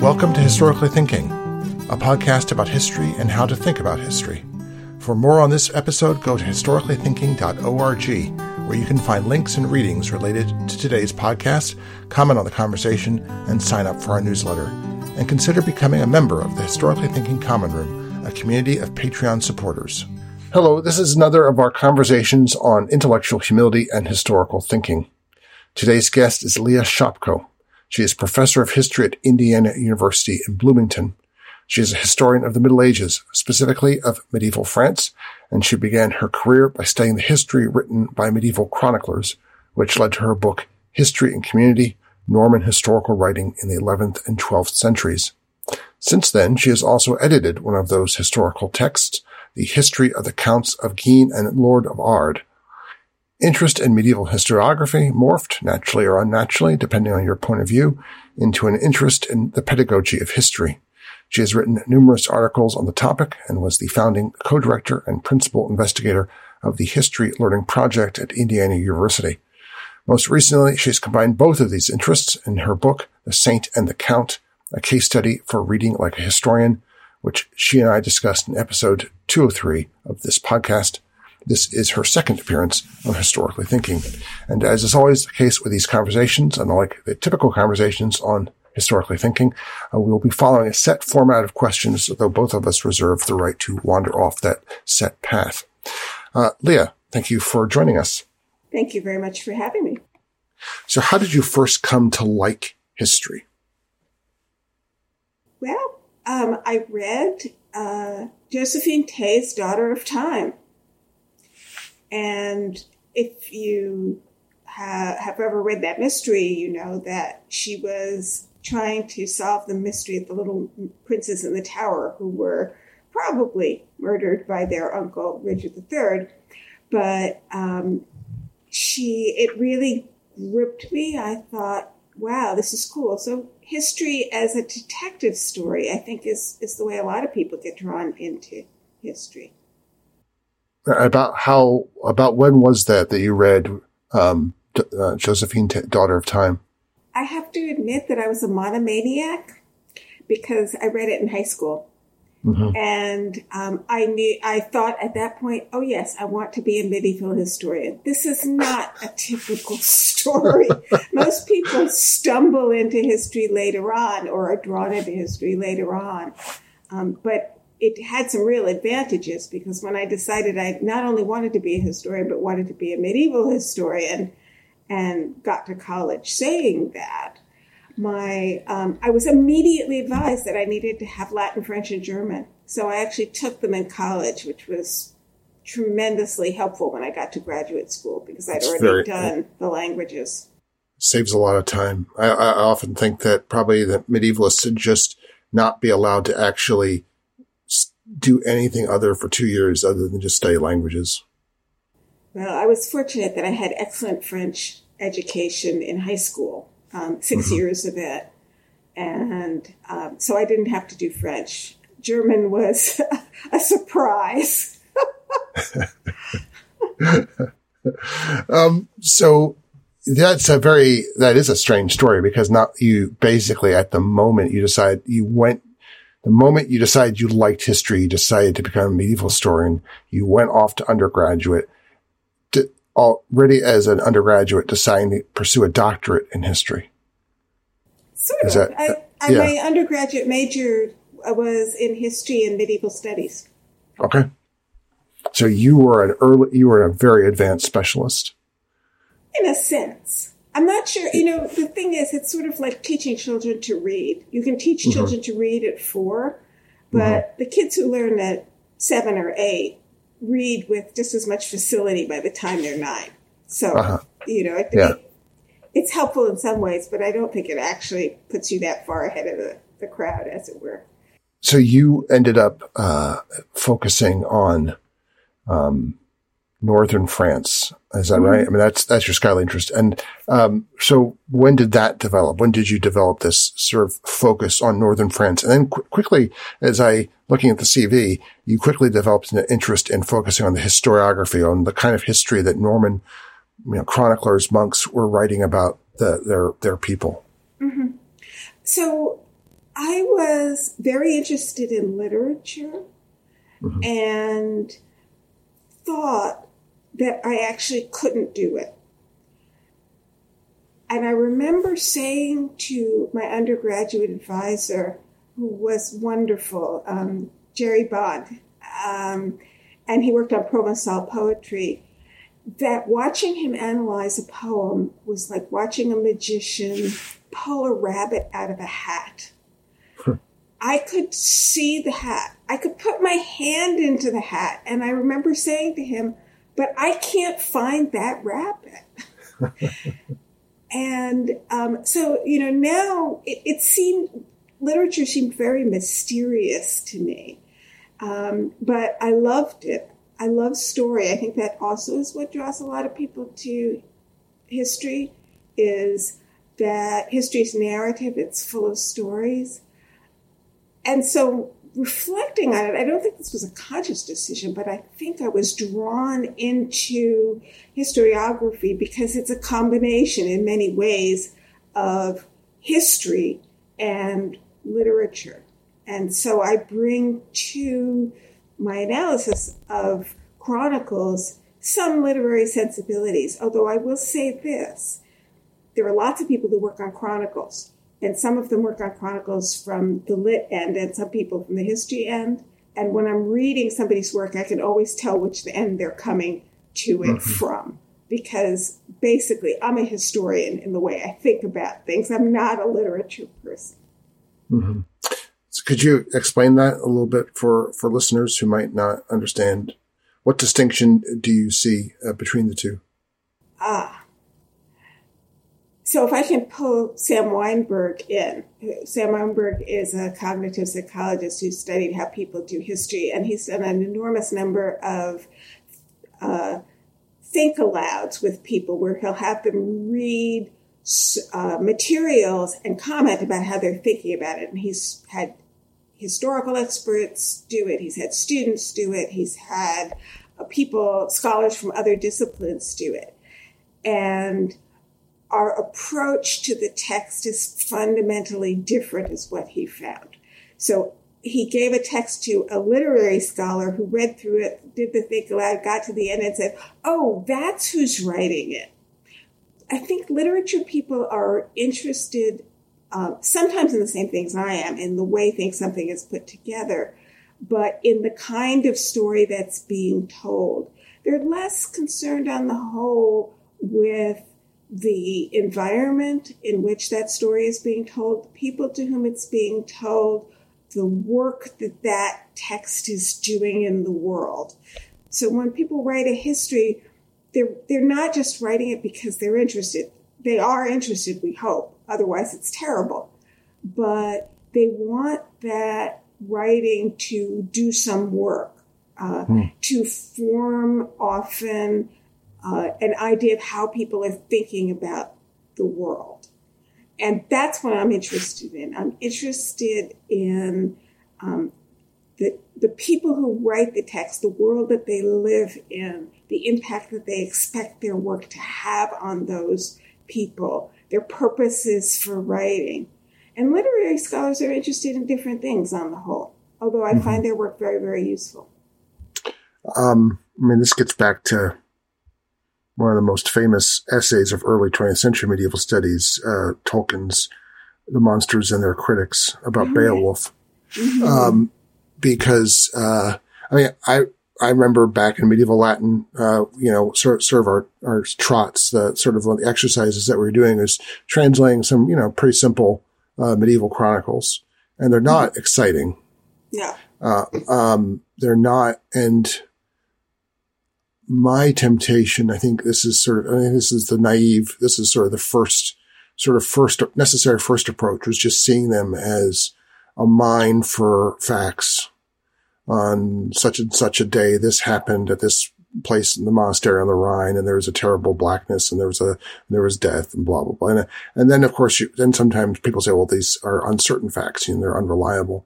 Welcome to Historically Thinking, a podcast about history and how to think about history. For more on this episode, go to historicallythinking.org, where you can find links and readings related to today's podcast, comment on the conversation, and sign up for our newsletter. And consider becoming a member of the Historically Thinking Common Room, a community of Patreon supporters. Hello, this is another of our conversations on intellectual humility and historical thinking. Today's guest is Leah Shopkow. She is professor of history at Indiana University in Bloomington. She is a historian of the Middle Ages, specifically of medieval France, and she began her career by studying the history written by medieval chroniclers, which led to her book, History and Community, Norman Historical Writing in the 11th and 12th Centuries. Since then, she has also edited one of those historical texts, The History of the Counts of Guines and Lord of Ardres, Interest in medieval historiography morphed, naturally or unnaturally, depending on your point of view, into an interest in the pedagogy of history. She has written numerous articles on the topic and was the founding co-director and principal investigator of the History Learning Project at Indiana University. Most recently, she has combined both of these interests in her book, The Saint and the Count, a case study for reading like a historian, which she and I discussed in episode 203 of this podcast. This is her second appearance on Historically Thinking. And as is always the case with these conversations, unlike the typical conversations on Historically Thinking, uh, we will be following a set format of questions, though both of us reserve the right to wander off that set path. Uh, Leah, thank you for joining us. Thank you very much for having me. So how did you first come to like history? Well, um, I read uh, Josephine Tey's Daughter of Time and if you ha- have ever read that mystery, you know that she was trying to solve the mystery of the little princes in the tower who were probably murdered by their uncle Richard III. But um, she, it really gripped me. I thought, wow, this is cool. So history as a detective story, I think, is is the way a lot of people get drawn into history about how about when was that that you read um, uh, Josephine, T- Daughter of Time? I have to admit that I was a monomaniac because I read it in high school. Mm-hmm. And um, I knew, I thought at that point, oh yes, I want to be a medieval historian. This is not a typical story. Most people stumble into history later on or are drawn into history later on. Um, but it had some real advantages because when I decided I not only wanted to be a historian, but wanted to be a medieval historian and got to college saying that, my, um, I was immediately advised that I needed to have Latin, French, and German. So I actually took them in college, which was tremendously helpful when I got to graduate school because I'd already very, done the languages. Saves a lot of time. I, I often think that probably the medievalists should just not be allowed to actually do anything other for two years other than just study languages? Well, I was fortunate that I had excellent French education in high school, um, 6 mm-hmm. years of it. And um, so I didn't have to do French. German was a surprise. um, so that's a very, that is a strange story because not you basically at the moment you decide you went the moment you decided you liked history, you decided to become a medieval historian, you went off to undergraduate, already as an undergraduate, deciding to pursue a doctorate in history. Sort of. That, I, uh, I, yeah. My undergraduate major uh, was in history and medieval studies. Okay. So you were an early, you were a very advanced specialist. In a sense. I'm not sure, you know, the thing is, it's sort of like teaching children to read. You can teach mm-hmm. children to read at four, but mm-hmm. the kids who learn at seven or eight read with just as much facility by the time they're nine. So, uh-huh. you know, it, yeah. it, it's helpful in some ways, but I don't think it actually puts you that far ahead of the, the crowd, as it were. So you ended up uh, focusing on um, northern France. Is that mm-hmm. right? I mean, that's, that's your scholarly interest. And, um, so when did that develop? When did you develop this sort of focus on northern France? And then qu- quickly, as I, looking at the CV, you quickly developed an interest in focusing on the historiography, on the kind of history that Norman, you know, chroniclers, monks were writing about the, their, their people. Mm-hmm. So I was very interested in literature mm-hmm. and thought that I actually couldn't do it. And I remember saying to my undergraduate advisor, who was wonderful, um, Jerry Bond, um, and he worked on Provençal poetry, that watching him analyze a poem was like watching a magician pull a rabbit out of a hat. I could see the hat. I could put my hand into the hat. And I remember saying to him, but I can't find that rabbit. and um, so, you know, now it, it, seemed, literature seemed very mysterious to me. Um, but I loved it. I love story. I think that also is what draws a lot of people to history is that history's narrative, it's full of stories. And so reflecting on it, I don't think this was a conscious decision, but I think I was drawn into historiography because it's a combination in many ways of history and literature. And so I bring to my analysis of chronicles some literary sensibilities, although I will say this there are lots of people who work on chronicles and some of them work on chronicles from the lit end and some people from the history end. And when I'm reading somebody's work, I can always tell which end they're coming to it mm-hmm. from because basically I'm a historian in the way I think about things. I'm not a literature person. Mm-hmm. So could you explain that a little bit for, for listeners who might not understand? What distinction do you see uh, between the two? Ah, so if I can pull Sam Wineburg in, Sam Wineburg is a cognitive psychologist who studied how people do history, and he's done an enormous number of uh, think alouds with people where he'll have them read uh, materials and comment about how they're thinking about it. And he's had historical experts do it, he's had students do it, he's had uh, people, scholars from other disciplines do it. And our approach to the text is fundamentally different, is what he found. So he gave a text to a literary scholar who read through it, did the think aloud, got to the end, and said, Oh, that's who's writing it. I think literature people are interested uh, sometimes in the same things I am, in the way things something is put together, but in the kind of story that's being told. They're less concerned on the whole with the environment in which that story is being told, the people to whom it's being told, the work that that text is doing in the world. So when people write a history, they're, they're not just writing it because they're interested. They are interested, we hope. Otherwise, it's terrible. But they want that writing to do some work, uh, hmm. to form often uh, an idea of how people are thinking about the world. And that's what I'm interested in. I'm interested in um, the, the people who write the text, the world that they live in, the impact that they expect their work to have on those people, their purposes for writing. And literary scholars are interested in different things on the whole, although I mm-hmm. find their work very, very useful. Um, I mean, this gets back to one of the most famous essays of early 20th century medieval studies, uh, Tolkien's The Monsters and Their Critics about mm-hmm. Beowulf. Mm-hmm. Um, because, uh, I mean, I, I remember back in medieval Latin, uh, you know, sort, sort of our, our trots, the sort of the exercises that we were doing is translating some, you know, pretty simple, uh, medieval chronicles and they're not mm-hmm. exciting. Yeah. Uh, um, they're not, and, my temptation, I think this is sort of, I think this is the naive, this is sort of the first, sort of first, necessary first approach was just seeing them as a mine for facts on such and such a day. This happened at this place in the monastery on the Rhine and there was a terrible blackness and there was a, there was death and blah, blah, blah. And, and then of course you, then sometimes people say, well, these are uncertain facts and they're unreliable.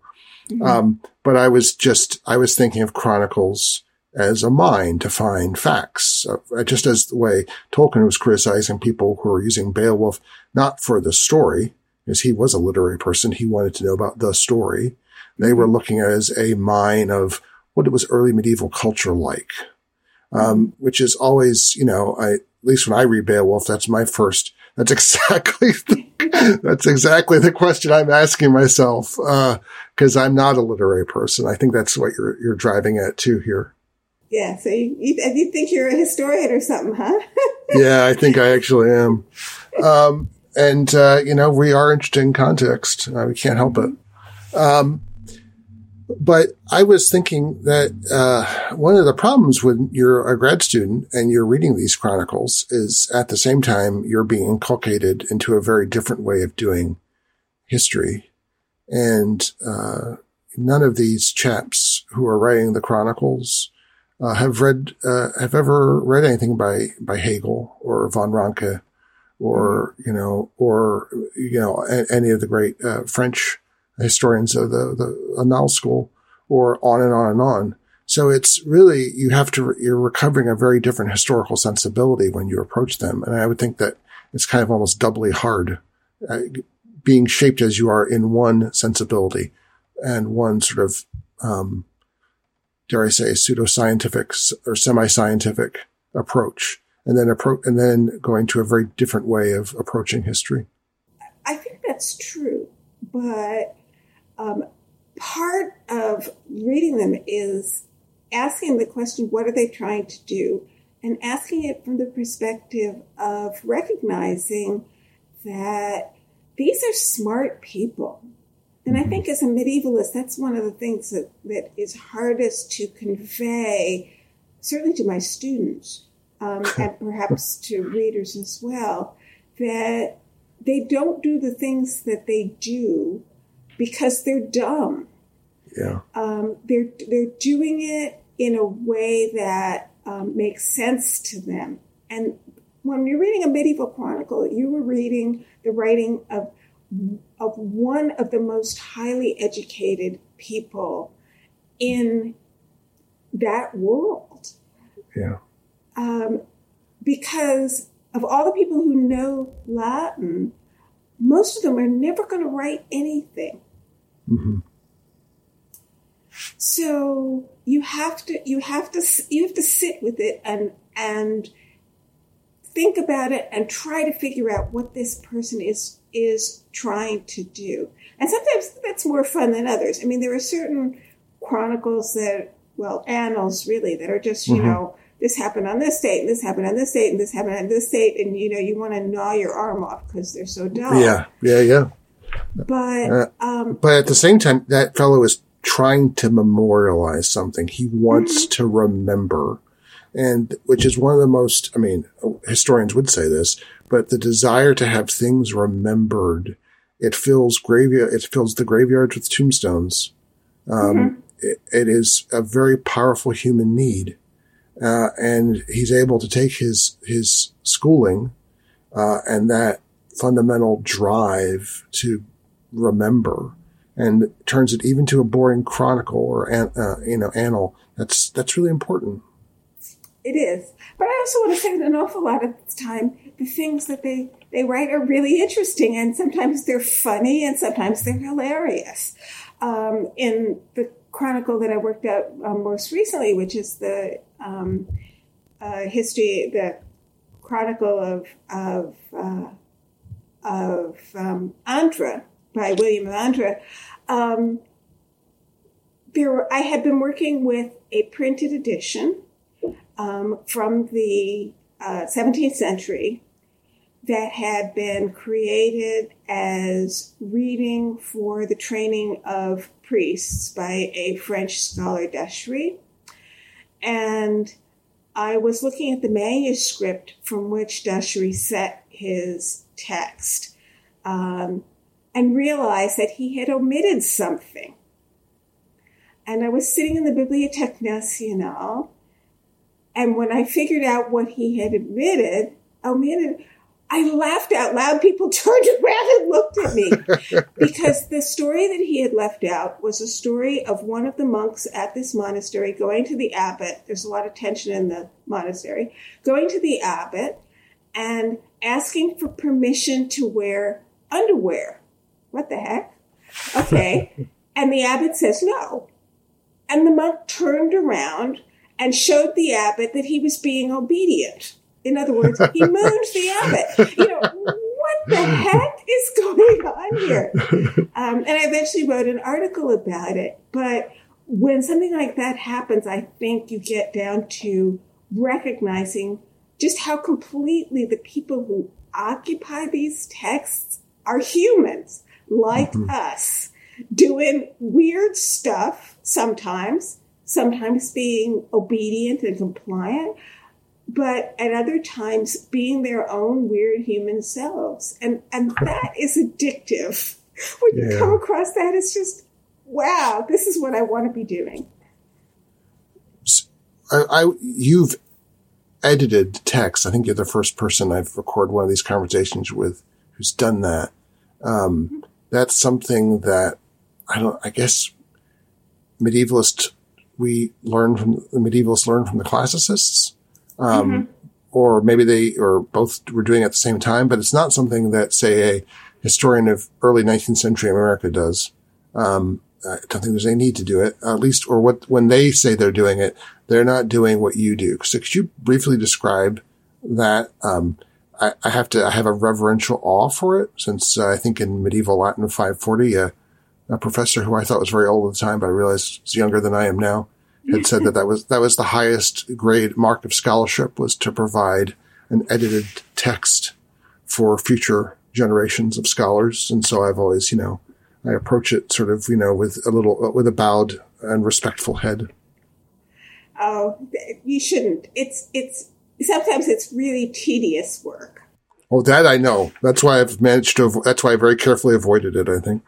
Mm-hmm. Um, but I was just, I was thinking of chronicles as a mine to find facts, uh, just as the way Tolkien was criticizing people who are using Beowulf not for the story because he was a literary person. He wanted to know about the story. They were looking at it as a mine of what it was early medieval culture like, um, which is always, you know, I, at least when I read Beowulf, that's my first, that's exactly, the, that's exactly the question I'm asking myself, uh, cause I'm not a literary person. I think that's what you're, you're driving at too here. Yeah. So you, you, you think you're a historian or something, huh? yeah, I think I actually am. Um, and, uh, you know, we are interested in context. Uh, we can't help it. Um, but I was thinking that uh, one of the problems when you're a grad student and you're reading these chronicles is at the same time you're being inculcated into a very different way of doing history, and uh, none of these chaps who are writing the chronicles uh, have read uh, have ever read anything by by Hegel or von Ranke or you know or you know any of the great uh, French historians of the, the Annales school or on and on and on. So it's really, you have to, you're recovering a very different historical sensibility when you approach them. And I would think that it's kind of almost doubly hard uh, being shaped as you are in one sensibility and one sort of, um, dare I say, pseudoscientific or semi-scientific approach, and then approach, and then going to a very different way of approaching history. I think that's true, but um, part of reading them is asking the question, what are they trying to do? And asking it from the perspective of recognizing that these are smart people. And I mm-hmm. think as a medievalist, that's one of the things that, that is hardest to convey, certainly to my students, um, and perhaps to readers as well, that they don't do the things that they do because they're dumb. Yeah. Um, they're they're doing it in a way that um, makes sense to them. And when you're reading a medieval chronicle, you were reading the writing of of one of the most highly educated people in that world. Yeah. Um, because of all the people who know Latin, most of them are never going to write anything. Mm-hmm. So you have to you have to you have to sit with it and and think about it and try to figure out what this person is is trying to do. And sometimes that's more fun than others. I mean, there are certain chronicles that well, annals really that are just you mm-hmm. know this happened on this date, and this happened on this date, and this happened on this date, and you know you want to gnaw your arm off because they're so dull. Yeah, yeah, yeah. But uh, um, but at the same time, that fellow is trying to memorialize something. He wants mm-hmm. to remember, and which is one of the most. I mean, historians would say this, but the desire to have things remembered. It fills graveyard. It fills the graveyards with tombstones. Um, mm-hmm. it, it is a very powerful human need, uh, and he's able to take his his schooling uh, and that fundamental drive to remember and turns it even to a boring chronicle or uh, you know annal. That's that's really important. It is, but I also want to say that an awful lot of time, the things that they they write are really interesting, and sometimes they're funny, and sometimes they're hilarious. Um, in the chronicle that I worked out um, most recently, which is the um, uh, history, the chronicle of of uh, of um, Andres by William Andres. Um, there, I had been working with a printed edition um, from the uh, 17th century that had been created as reading for the training of priests by a French scholar, d'Achery. And I was looking at the manuscript from which d'Achery set his text. Um, and realized that he had omitted something. And I was sitting in the Bibliothèque Nationale, and when I figured out what he had omitted, omitted, I laughed out loud. People turned around and looked at me because the story that he had left out was a story of one of the monks at this monastery going to the abbot. There's a lot of tension in the monastery, going to the abbot and asking for permission to wear underwear what the heck? Okay. and the abbot says no. And the monk turned around and showed the abbot that he was being obedient. In other words, he mooned the abbot. You know, what the heck is going on here? Um, and I eventually wrote an article about it. But when something like that happens, I think you get down to recognizing just how completely the people who occupy these texts are humans like mm-hmm. us, doing weird stuff sometimes, sometimes being obedient and compliant, but at other times being their own weird human selves. And, and that is addictive. When you come across that, it's just, wow, this is what I want to be doing. I, I you've edited the text. I think you're the first person I've recorded one of these conversations with who's done that. Um, that's something that I don't, I guess medievalist, we learn from the medievalists learn from the classicists. Um, mm-hmm. or maybe they, or both were doing it at the same time, but it's not something that say a historian of early 19th century America does. Um, I don't think there's any need to do it, at least, or what, when they say they're doing it, they're not doing what you do. So could you briefly describe that? Um, I, I, have to, I have a reverential awe for it since uh, I think in medieval Latin 540, uh, a professor who I thought was very old at the time, but I realized is younger than I am now, had said that that was, that was the highest grade mark of scholarship was to provide an edited text for future generations of scholars. And so I've always, you know, I approach it sort of, you know, with a little, with a bowed and respectful head. Oh, you shouldn't. It's, it's, sometimes it's really tedious work. Oh, that I know. That's why I've managed to, that's why I very carefully avoided it, I think.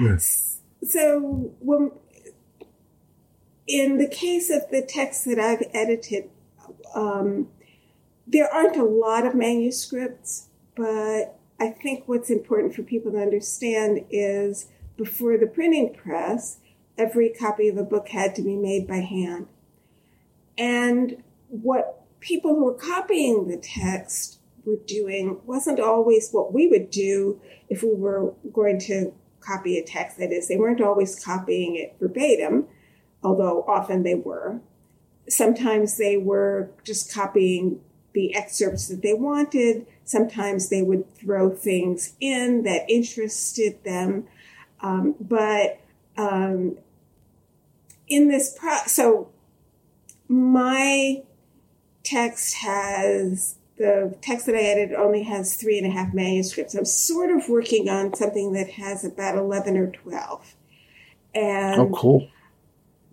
Yes. So when, in the case of the text that I've edited, um, there aren't a lot of manuscripts, but I think what's important for people to understand is before the printing press, every copy of a book had to be made by hand. And what people who were copying the text were doing wasn't always what we would do if we were going to copy a text. That is, they weren't always copying it verbatim, although often they were. Sometimes they were just copying the excerpts that they wanted. Sometimes they would throw things in that interested them. Um, but um, in this pro, so my text has the text that I edited only has three and a half manuscripts. I'm sort of working on something that has about 11 or 12. And oh, cool.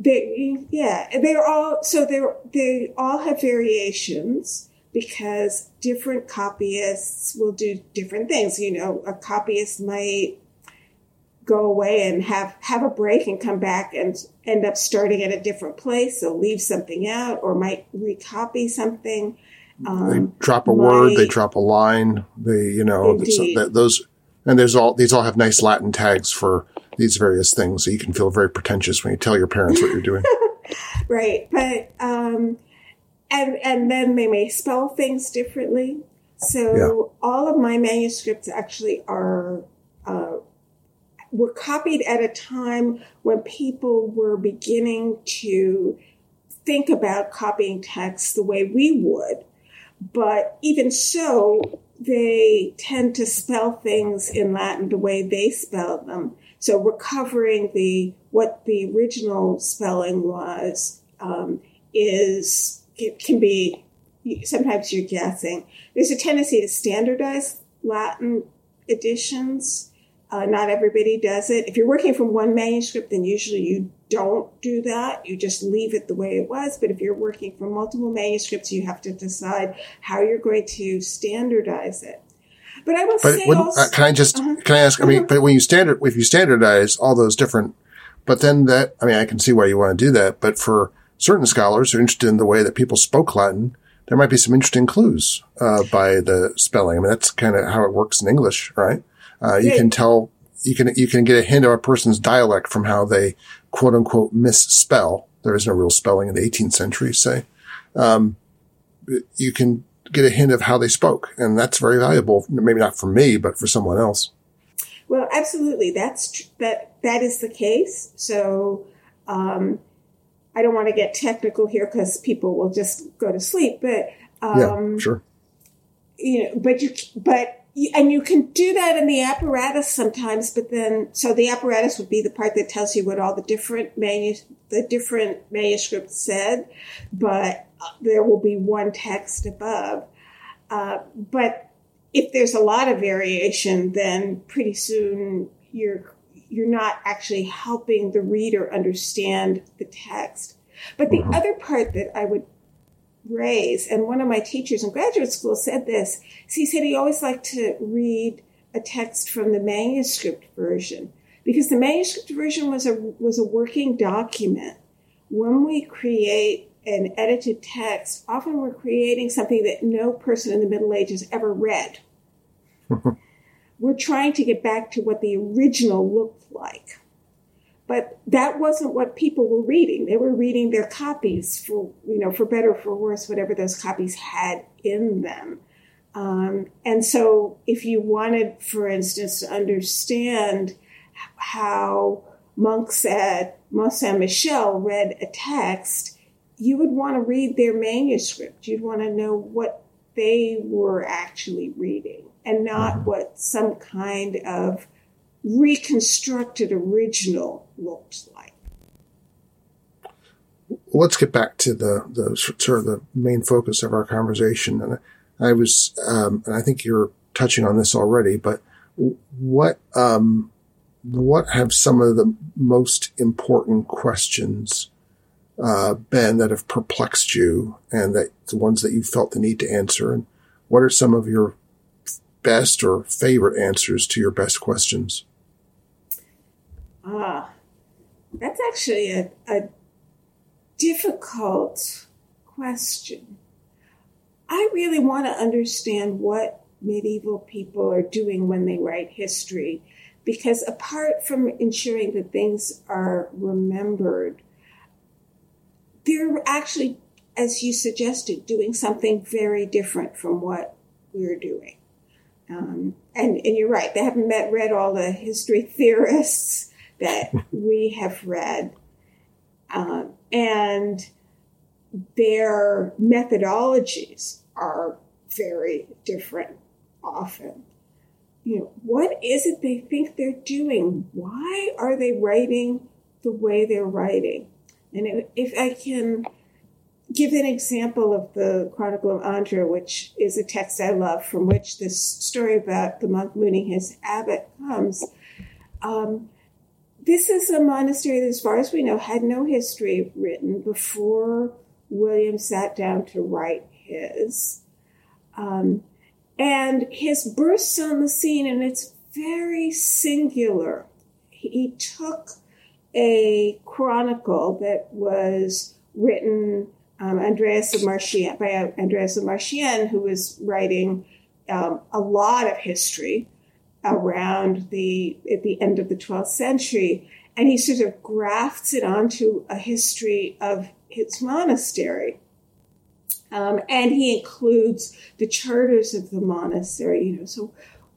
They, yeah, they're all, so they're, they all have variations because different copyists will do different things. You know, a copyist might go away and have, have a break and come back and end up starting at a different place. So leave something out or might recopy something. Um, they drop a word, they drop a line, they, you know, those, and there's all, these all have nice Latin tags for these various things. So you can feel very pretentious when you tell your parents what you're doing. right. But, um, and, and then they may spell things differently. So yeah. all of my manuscripts actually are, uh, were copied at a time when people were beginning to think about copying text the way we would but even so, they tend to spell things in Latin the way they spell them. So recovering the what the original spelling was um, is it can be sometimes you're guessing. There's a tendency to standardize Latin editions uh, not everybody does it. If you're working from one manuscript, then usually you don't do that. You just leave it the way it was. But if you're working from multiple manuscripts, you have to decide how you're going to standardize it. But I will but say also, uh, can I just uh-huh. can I ask? I mean, uh-huh. but when you standard if you standardize all those different, but then that I mean, I can see why you want to do that. But for certain scholars who are interested in the way that people spoke Latin, there might be some interesting clues uh, by the spelling. I mean, that's kind of how it works in English, right? Uh, you can tell, you can, you can get a hint of a person's dialect from how they quote unquote misspell. There is no real spelling in the 18th century, say. Um, you can get a hint of how they spoke. And that's very valuable. Maybe not for me, but for someone else. Well, absolutely. That's tr- that that is the case. So um, I don't want to get technical here because people will just go to sleep. But um, yeah, sure. You know, but you but and you can do that in the apparatus sometimes, but then so the apparatus would be the part that tells you what all the different manus- the different manuscripts said, but uh, there will be one text above. Uh, but if there's a lot of variation, then pretty soon you're you're not actually helping the reader understand the text. But the mm-hmm. other part that I would raise, and one of my teachers in graduate school said this, he said he always liked to read a text from the manuscript version because the manuscript version was a was a working document. When we create an edited text, often we're creating something that no person in the Middle Ages ever read. we're trying to get back to what the original looked like. But that wasn't what people were reading. They were reading their copies for, you know, for better or for worse, whatever those copies had in them. Um, and so if you wanted, for instance, to understand how monks at Mont Saint Michel read a text, you would want to read their manuscript. You'd want to know what they were actually reading and not mm-hmm. what some kind of reconstructed original looks like. Let's get back to the, the sort of the main focus of our conversation. And I was, um, and I think you're touching on this already, but what, um, what have some of the most important questions uh, been that have perplexed you and that the ones that you felt the need to answer? And what are some of your best or favorite answers to your best questions? Ah, that's actually a, a difficult question. I really want to understand what medieval people are doing when they write history, because apart from ensuring that things are remembered, they're actually, as you suggested, doing something very different from what we're doing. Um, and, and you're right, they haven't met, read all the history theorists that we have read. Um, and their methodologies are very different often. You know, what is it they think they're doing? Why are they writing the way they're writing? And if I can give an example of the Chronicle of Andres, which is a text I love, from which this story about the monk mooning his abbot comes. Um, this is a monastery that, as far as we know, had no history written before William sat down to write his. Um, and his bursts on the scene, and it's very singular. He took a chronicle that was written um, Andreas of Marchiennes, by Andreas of Marchiennes, who was writing um, a lot of history around the at the end of the 12th century, and he sort of grafts it onto a history of his monastery. Um, and he includes the charters of the monastery, you know. So,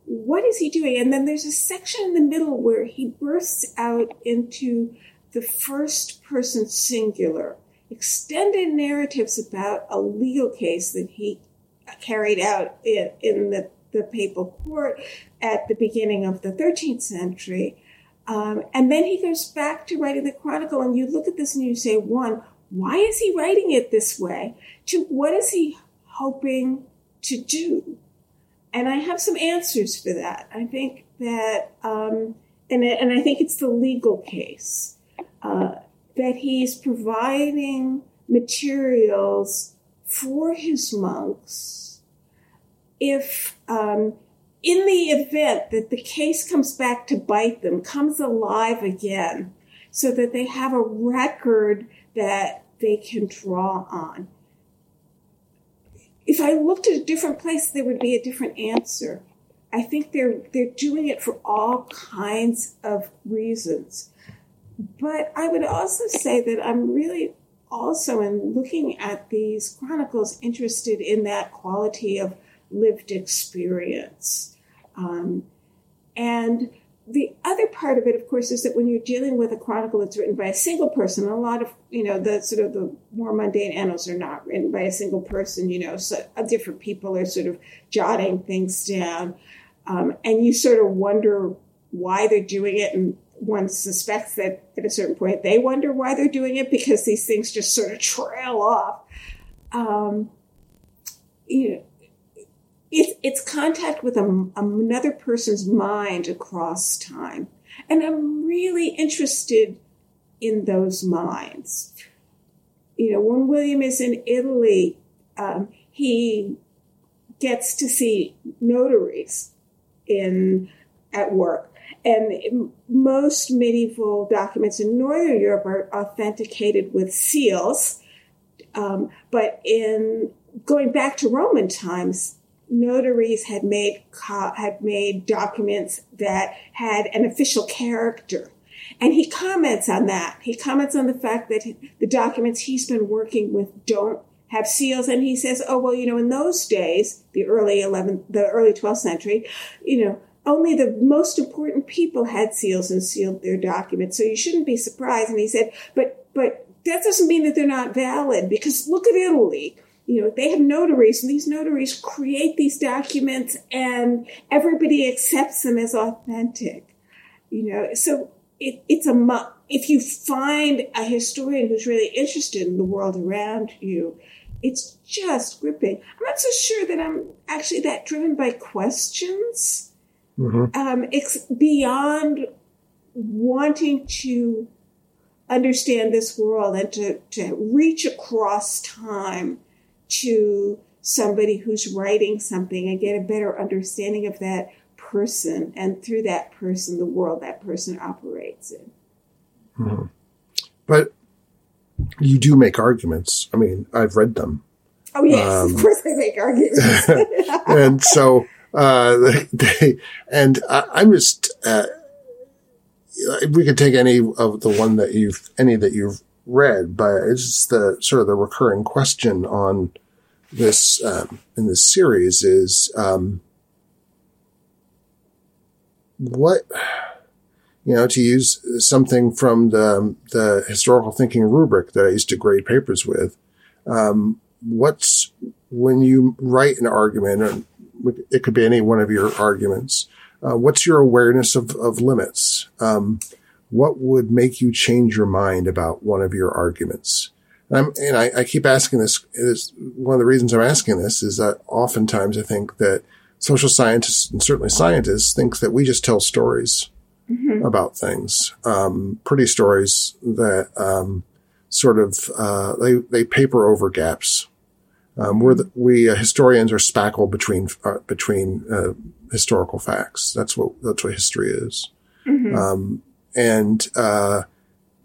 what is he doing? And then there's a section in the middle where he bursts out into the first person singular, extended narratives about a legal case that he carried out in, in the, the papal court at the beginning of the 13th century. Um, and then he goes back to writing the chronicle, and you look at this and you say, one, why is he writing it this way? Two, what is he hoping to do? And I have some answers for that. I think that, um, and, and I think it's the legal case, uh, that he's providing materials for his monks if um, in the event that the case comes back to bite them, comes alive again, so that they have a record that they can draw on. If I looked at a different place, there would be a different answer. I think they're they're doing it for all kinds of reasons. But I would also say that I'm really also in looking at these chronicles interested in that quality of lived experience um, and the other part of it, of course, is that when you're dealing with a chronicle that's written by a single person, a lot of, you know, the sort of the more mundane annals are not written by a single person, you know, so uh, different people are sort of jotting things down. Um, and you sort of wonder why they're doing it. And one suspects that at a certain point they wonder why they're doing it because these things just sort of trail off. Um, you know, it's, it's contact with a, another person's mind across time. And I'm really interested in those minds. You know, when William is in Italy, um, he gets to see notaries in at work. And most medieval documents in Northern Europe are authenticated with seals. Um, but in going back to Roman times, notaries had made had made documents that had an official character. And he comments on that. He comments on the fact that the documents he's been working with don't have seals. And he says, oh, well, you know, in those days, the early 11th, the early 12th century, you know, only the most important people had seals and sealed their documents. So you shouldn't be surprised. And he said, but, but that doesn't mean that they're not valid because look at Italy you know, they have notaries, and these notaries create these documents, and everybody accepts them as authentic. You know, so it, it's a if you find a historian who's really interested in the world around you, it's just gripping. I'm not so sure that I'm actually that driven by questions. Mm-hmm. Um, it's beyond wanting to understand this world and to, to reach across time to somebody who's writing something and get a better understanding of that person and through that person the world that person operates in. Mm-hmm. but you do make arguments. I mean i've read them. Oh yes um, of course i make arguments. And so uh, they, and I, am just uh, we could take any of the one that you've any that you've read, but it's the sort of the recurring question on this um, in this series is um, what you know to use something from the the historical thinking rubric that I used to grade papers with. Um, what's when you write an argument, or it could be any one of your arguments. Uh, what's your awareness of, of limits? Um, what would make you change your mind about one of your arguments? I'm, and I, I keep asking this is one of the reasons I'm asking this is that oftentimes I think that social scientists and certainly scientists think that we just tell stories mm-hmm. about things, um, pretty stories that, um, sort of, uh, they, they paper over gaps. Um, we're the, we uh, historians are spackled between, uh, between, uh, historical facts. That's what, that's what history is. Mm-hmm. Um, and, uh,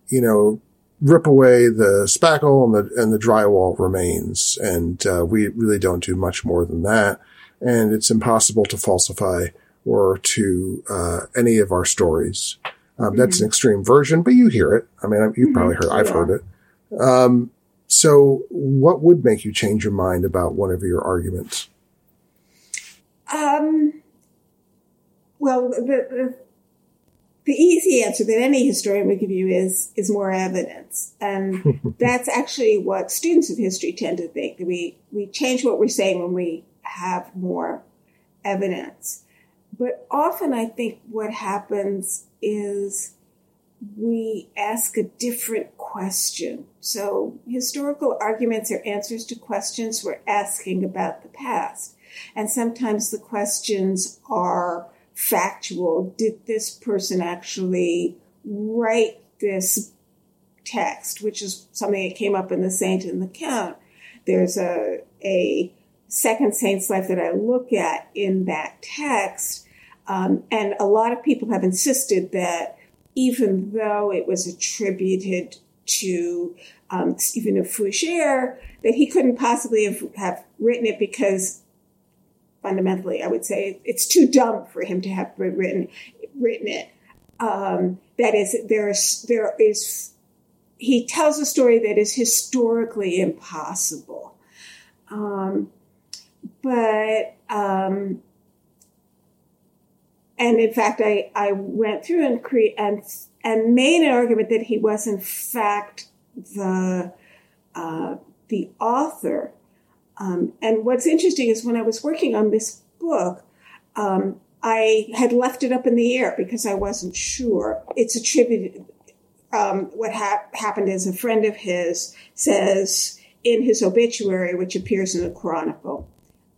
you know, rip away the spackle and the and the drywall remains, and uh, we really don't do much more than that. And it's impossible to falsify or to uh, any of our stories. Um, mm-hmm. That's an extreme version, but you hear it. I mean, you've probably heard. I've yeah. heard it. Um, so, what would make you change your mind about one of your arguments? Um. Well, the, the the easy answer that any historian would give you is is more evidence, um, and that's actually what students of history tend to think. That We we change what we're saying when we have more evidence, but often I think what happens is we ask a different question. So historical arguments are answers to questions we're asking about the past, and sometimes the questions are factual. Did this person actually write this text, which is something that came up in the Saint and the Count? There's a, a second saint's life that I look at in that text. Um, and a lot of people have insisted that even though it was attributed to um, Stephen of Fougères, that he couldn't possibly have, have written it because fundamentally, I would say it's too dumb for him to have written written it. Um, that is, there's there is he tells a story that is historically impossible. Um, but um, and in fact, I, I went through and cre- and and made an argument that he was in fact the uh, the author. Um, and what's interesting is when I was working on this book, um, I had left it up in the air because I wasn't sure. It's attributed. Um, what ha- happened is a friend of his says in his obituary, which appears in the Chronicle,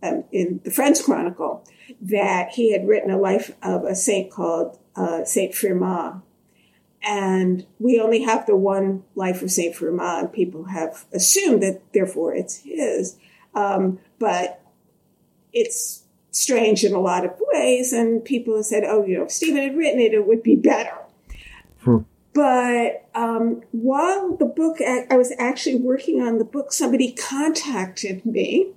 um, in the Friends Chronicle, that he had written a life of a saint called uh, Saint Firmat, And we only have the one life of Saint Firmat, and people have assumed that therefore it's his. Um, but it's strange in a lot of ways, and people have said, oh, you know, if Stephen had written it, it would be better. Hmm. But um, while the book, I was actually working on the book, somebody contacted me,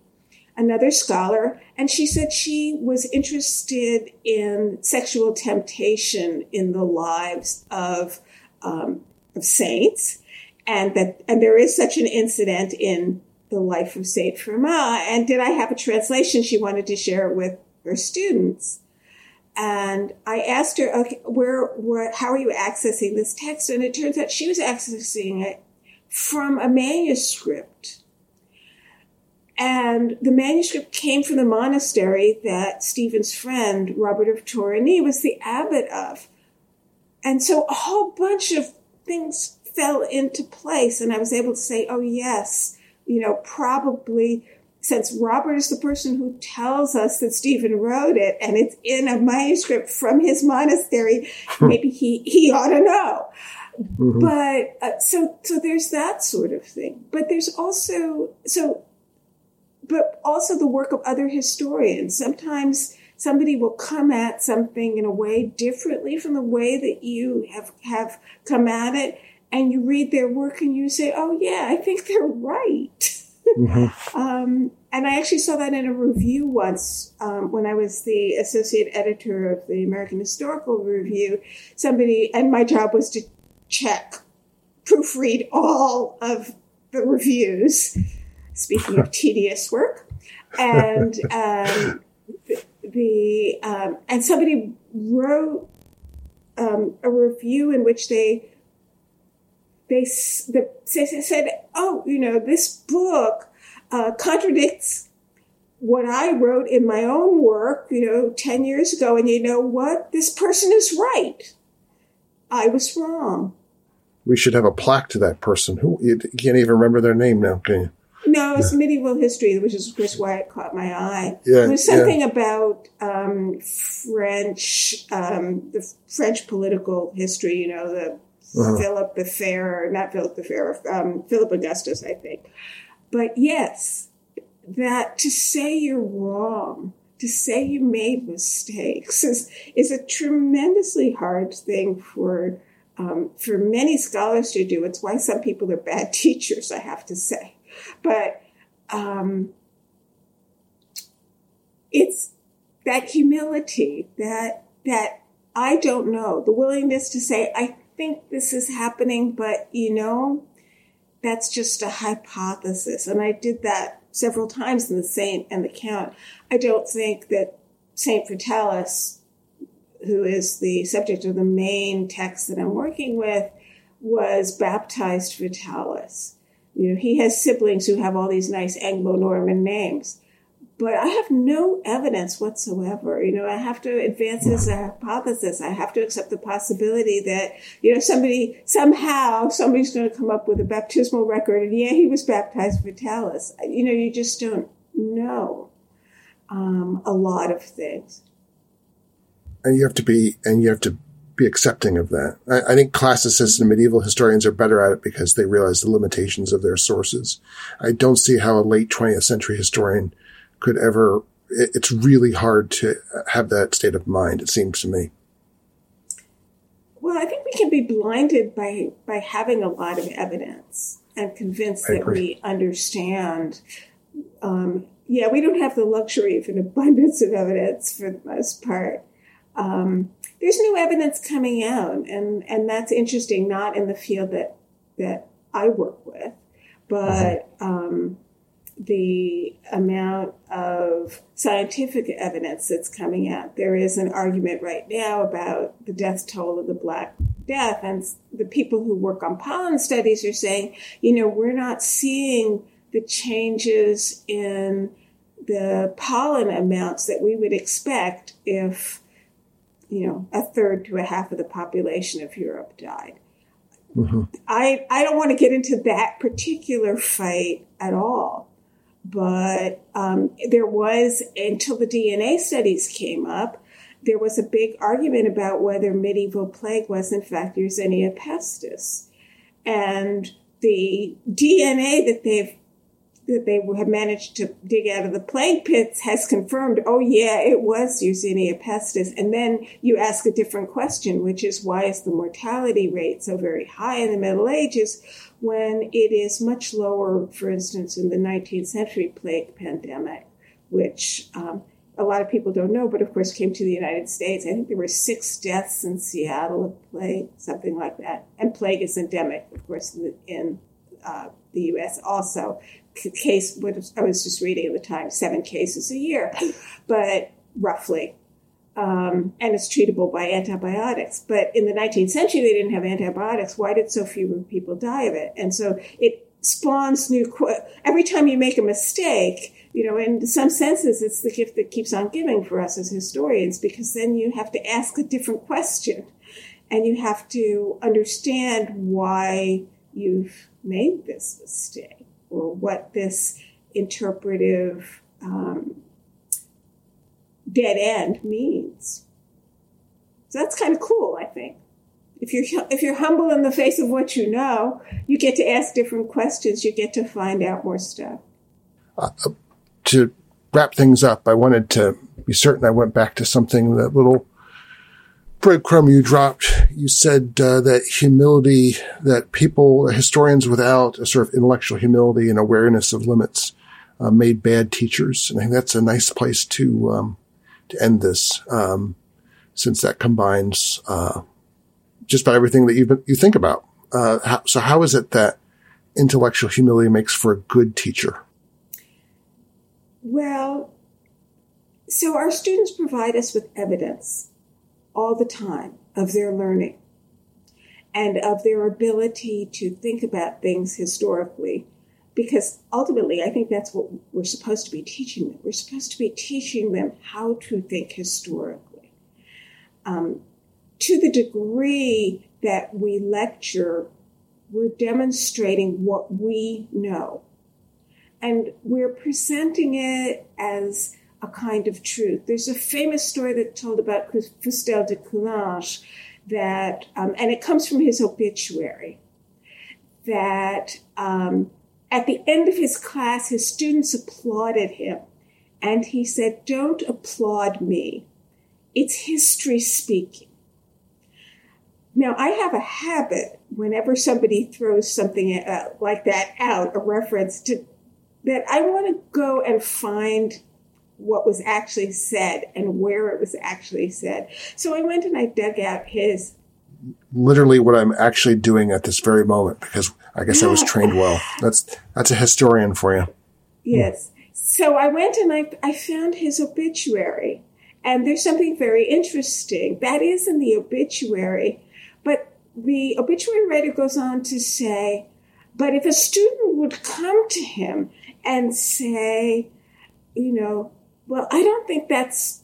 another scholar, and she said she was interested in sexual temptation in the lives of, um, of saints, and that and there is such an incident in the life of Saint Firmat. And did I have a translation? She wanted to share it with her students. And I asked her, okay, where, where, how are you accessing this text? And it turns out she was accessing it from a manuscript. And the manuscript came from the monastery that Stephen's friend, Robert of Torigny, was the abbot of. And so a whole bunch of things fell into place. And I was able to say, oh, yes, you know, probably since Robert is the person who tells us that Stephen wrote it and it's in a manuscript from his monastery, hmm. maybe he, he ought to know. Mm-hmm. But uh, so, so there's that sort of thing. But there's also, so, but also the work of other historians. Sometimes somebody will come at something in a way differently from the way that you have, have come at it. And you read their work and you say, oh yeah, I think they're right. Mm-hmm. um, and I actually saw that in a review once um, when I was the associate editor of the American Historical Review. Somebody, and my job was to check, proofread all of the reviews. Speaking of tedious work, and um, the, the um, and somebody wrote um, a review in which they they the, said, "Oh, you know, this book uh, contradicts what I wrote in my own work, you know, ten years ago." And you know what? This person is right. I was wrong. We should have a plaque to that person. Who you can't even remember their name now, can you? No, it's yeah. medieval history, which is just why it caught my eye. Yeah, There's something yeah. about um, French, um, the French political history. You know, the uh-huh. Philip the Fair, not Philip the Fair, um, Philip Augustus, I think. But yes, that to say you're wrong, to say you made mistakes is, is a tremendously hard thing for um, for many scholars to do. It's why some people are bad teachers, I have to say. But um, it's that humility, that that I don't know, the willingness to say, I think this is happening, but you know, that's just a hypothesis. And I did that several times in the Saint and the Count. I don't think that Saint Vitalis, who is the subject of the main text that I'm working with, was baptized Vitalis. You know, he has siblings who have all these nice Anglo-Norman names but I have no evidence whatsoever. You know, I have to advance a hypothesis. I have to accept the possibility that, you know, somebody, somehow, somebody's going to come up with a baptismal record and yeah, he was baptized Vitalis. You know, you just don't know um, a lot of things. And you have to be, and you have to be accepting of that. I, I, think classicists and medieval historians are better at it because they realize the limitations of their sources. I don't see how a late 20th century historian could ever, it's really hard to have that state of mind, it seems to me. Well, I think we can be blinded by, by having a lot of evidence and convinced that we understand. Um, yeah, we don't have the luxury of an abundance of evidence for the most part. Um, there's new evidence coming out, and, and that's interesting, not in the field that, that I work with, but mm-hmm. um, the amount of scientific evidence that's coming out. There is an argument right now about the death toll of the Black Death, and the people who work on pollen studies are saying, you know, we're not seeing the changes in the pollen amounts that we would expect if, you know, a third to a half of the population of Europe died. Mm-hmm. I, I don't want to get into that particular fight at all. But um, there was, until the DNA studies came up, there was a big argument about whether medieval plague was, in fact, Yersinia pestis. And the DNA that they've that they have managed to dig out of the plague pits has confirmed, oh yeah, it was Yersinia pestis. And then you ask a different question, which is why is the mortality rate so very high in the Middle Ages when it is much lower, for instance, in the 19th century plague pandemic, which um, a lot of people don't know, but of course came to the United States. I think there were six deaths in Seattle of plague, something like that. And plague is endemic, of course, in, uh, the U.S. also case, I was just reading at the time, seven cases a year, but roughly. Um, and it's treatable by antibiotics. But in the 19th century, they didn't have antibiotics. Why did so few people die of it? And so it spawns new. Every time you make a mistake, you know, in some senses, it's the gift that keeps on giving for us as historians, because then you have to ask a different question, and you have to understand why you've made this mistake or what this interpretive um, dead end means. So that's kind of cool, I think. If you're if you're humble in the face of what you know, you get to ask different questions. You get to find out more stuff. Uh, to wrap things up, I wanted to be certain I went back to something that little breadcrumb you dropped, you said uh, that humility, that people, historians without a sort of intellectual humility and awareness of limits, uh, made bad teachers. And I think that's a nice place to um, to end this, um, since that combines uh, just about everything that you you think about. Uh, how, so, how is it that intellectual humility makes for a good teacher? Well, so our students provide us with evidence all the time of their learning and of their ability to think about things historically. Because ultimately, I think that's what we're supposed to be teaching them. We're supposed to be teaching them how to think historically. Um, to the degree that we lecture, we're demonstrating what we know. And we're presenting it as a kind of truth. There's a famous story that told about Fustel de Coulanges that, um, and it comes from his obituary, that um, at the end of his class, his students applauded him. And he said, Don't applaud me. It's history speaking. Now, I have a habit whenever somebody throws something uh, like that out, a reference to that I want to go and find what was actually said and where it was actually said. So I went and I dug out his. Literally, what I'm actually doing at this very moment, because I guess I was trained well. That's that's a historian for you. Yes. So I went and I I found his obituary, and there's something very interesting that is in the obituary, but the obituary writer goes on to say, but if a student would come to him and say, you know, well, I don't think that's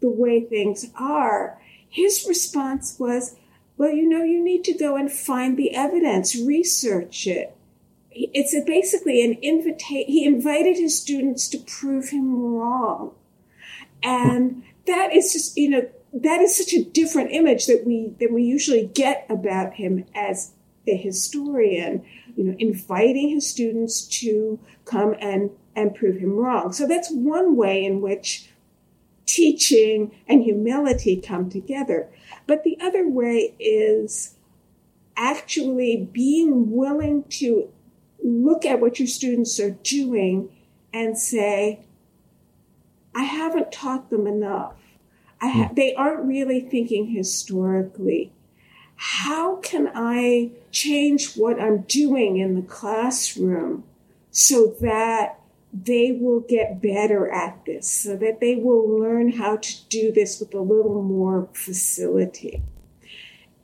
the way things are. His response was, well, you know, you need to go and find the evidence, research it. It's basically an invitation. He invited his students to prove him wrong. And that is just, you know, that is such a different image that we, that we usually get about him as a historian, you know, inviting his students to come and and prove him wrong. So that's one way in which teaching and humility come together. But the other way is actually being willing to look at what your students are doing and say, I haven't taught them enough. Ha- hmm. they aren't really thinking historically. How can I change what I'm doing in the classroom so that they will get better at this, so that they will learn how to do this with a little more facility.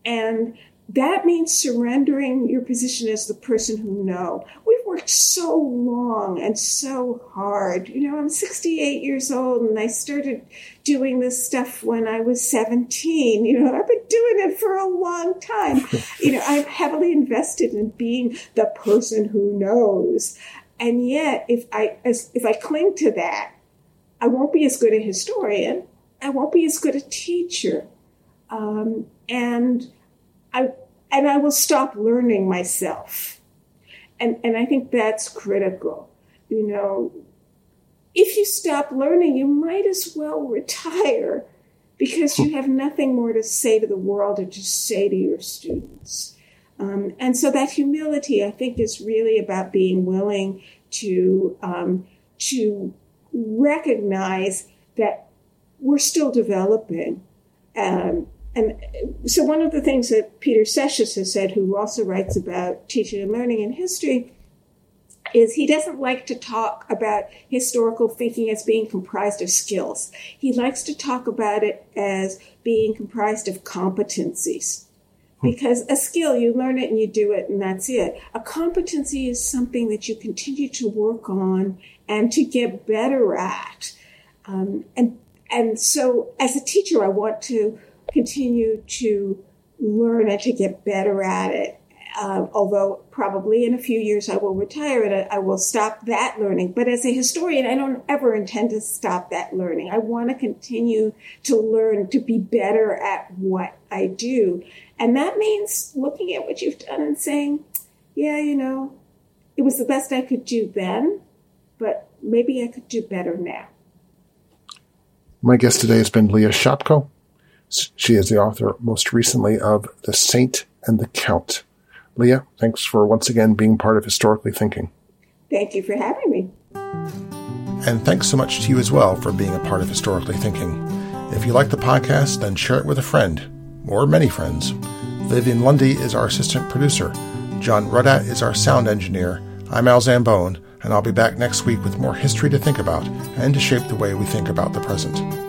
And that means surrendering your position as the person who know. We've worked so long and so hard. You know, I'm 68 years old and I started doing this stuff when I was 17. You know, I've been doing it for a long time. you know, I'm heavily invested in being the person who knows. And yet, if I as, if I cling to that, I won't be as good a historian. I won't be as good a teacher. Um, and I and I will stop learning myself. And and I think that's critical. You know, if you stop learning, you might as well retire because you have nothing more to say to the world or to say to your students. Um, and so that humility, I think, is really about being willing to um, to recognize that we're still developing. Um, and so one of the things that Peter Seixas has said, who also writes about teaching and learning in history, is he doesn't like to talk about historical thinking as being comprised of skills. He likes to talk about it as being comprised of competencies. Hmm. Because a skill, you learn it and you do it, and that's it. A competency is something that you continue to work on and to get better at. Um, and and so, as a teacher, I want to continue to learn and to get better at it. Uh, although probably in a few years I will retire and I, I will stop that learning. But as a historian, I don't ever intend to stop that learning. I want to continue to learn to be better at what I do. And that means looking at what you've done and saying, yeah, you know, it was the best I could do then, but maybe I could do better now. My guest today has been Leah Shopkow. She is the author most recently of The Saint and the Count. Leah, thanks for once again being part of Historically Thinking. Thank you for having me. And thanks so much to you as well for being a part of Historically Thinking. If you like the podcast, then share it with a friend, or many friends. Vivian Lundy is our assistant producer. John Ruddat is our sound engineer. I'm Al Zambone, and I'll be back next week with more history to think about and to shape the way we think about the present.